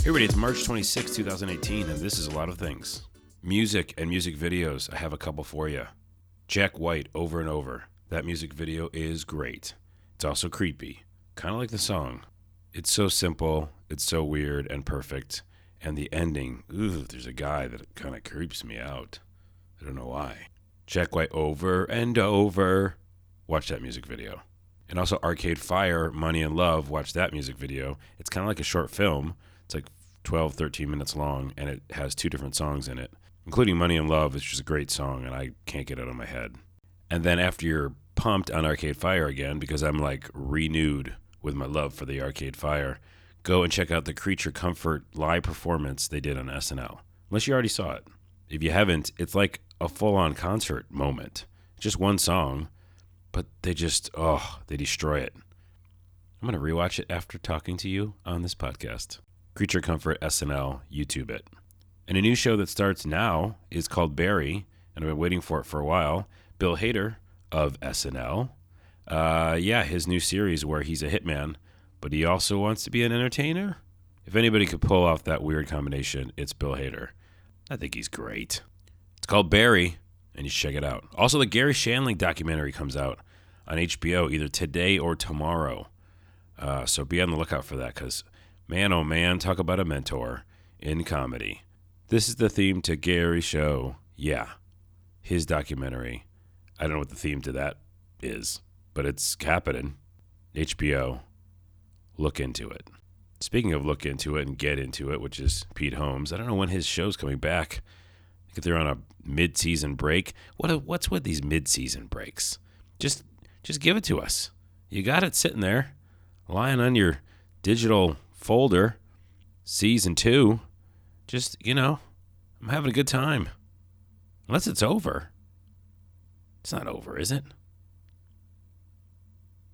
Everybody, it's March 26, 2018, and this is a lot of things. Music and music videos. I have a couple for you. Jack White, over and over. That music video is great. It's also creepy, kind of like the song. It's so simple, it's so weird and perfect. And the ending, ooh, there's a guy that kind of creeps me out. I don't know why. Jack White, over and over. Watch that music video. And also Arcade Fire, Money and Love. Watch that music video. It's kind of like a short film. It's like 12, 13 minutes long, and it has two different songs in it, including Money and Love, which is a great song, and I can't get it out of my head. And then after you're pumped on Arcade Fire again, because I'm like renewed with my love for the Arcade Fire, go and check out the Creature Comfort live performance they did on SNL. Unless you already saw it. If you haven't, it's like a full on concert moment. Just one song but they just oh they destroy it. I'm gonna rewatch it after talking to you on this podcast. Creature Comfort SNL, YouTube it. And a new show that starts now is called Barry, and I've been waiting for it for a while. Bill Hader of SNL, uh, yeah, his new series where he's a hitman, but he also wants to be an entertainer. If anybody could pull off that weird combination, it's Bill Hader. I think he's great. It's called Barry and you check it out. Also, the Garry Shandling documentary comes out on HBO either today or tomorrow. Uh, so be on the lookout for that because, man, oh man, talk about a mentor in comedy. This is the theme to Garry Show. Yeah, his documentary. I don't know what the theme to that is, but it's happening. HBO. Look into it. Speaking of look into it and get into it, which is Pete Holmes, I don't know when his show's coming back if they're on a mid-season break. What what's with these mid-season breaks? Just just give it to us. You got it sitting there, lying on your digital folder. Season two. Just you know, I'm having a good time. Unless it's over. It's not over, is it?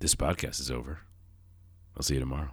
This podcast is over. I'll see you tomorrow.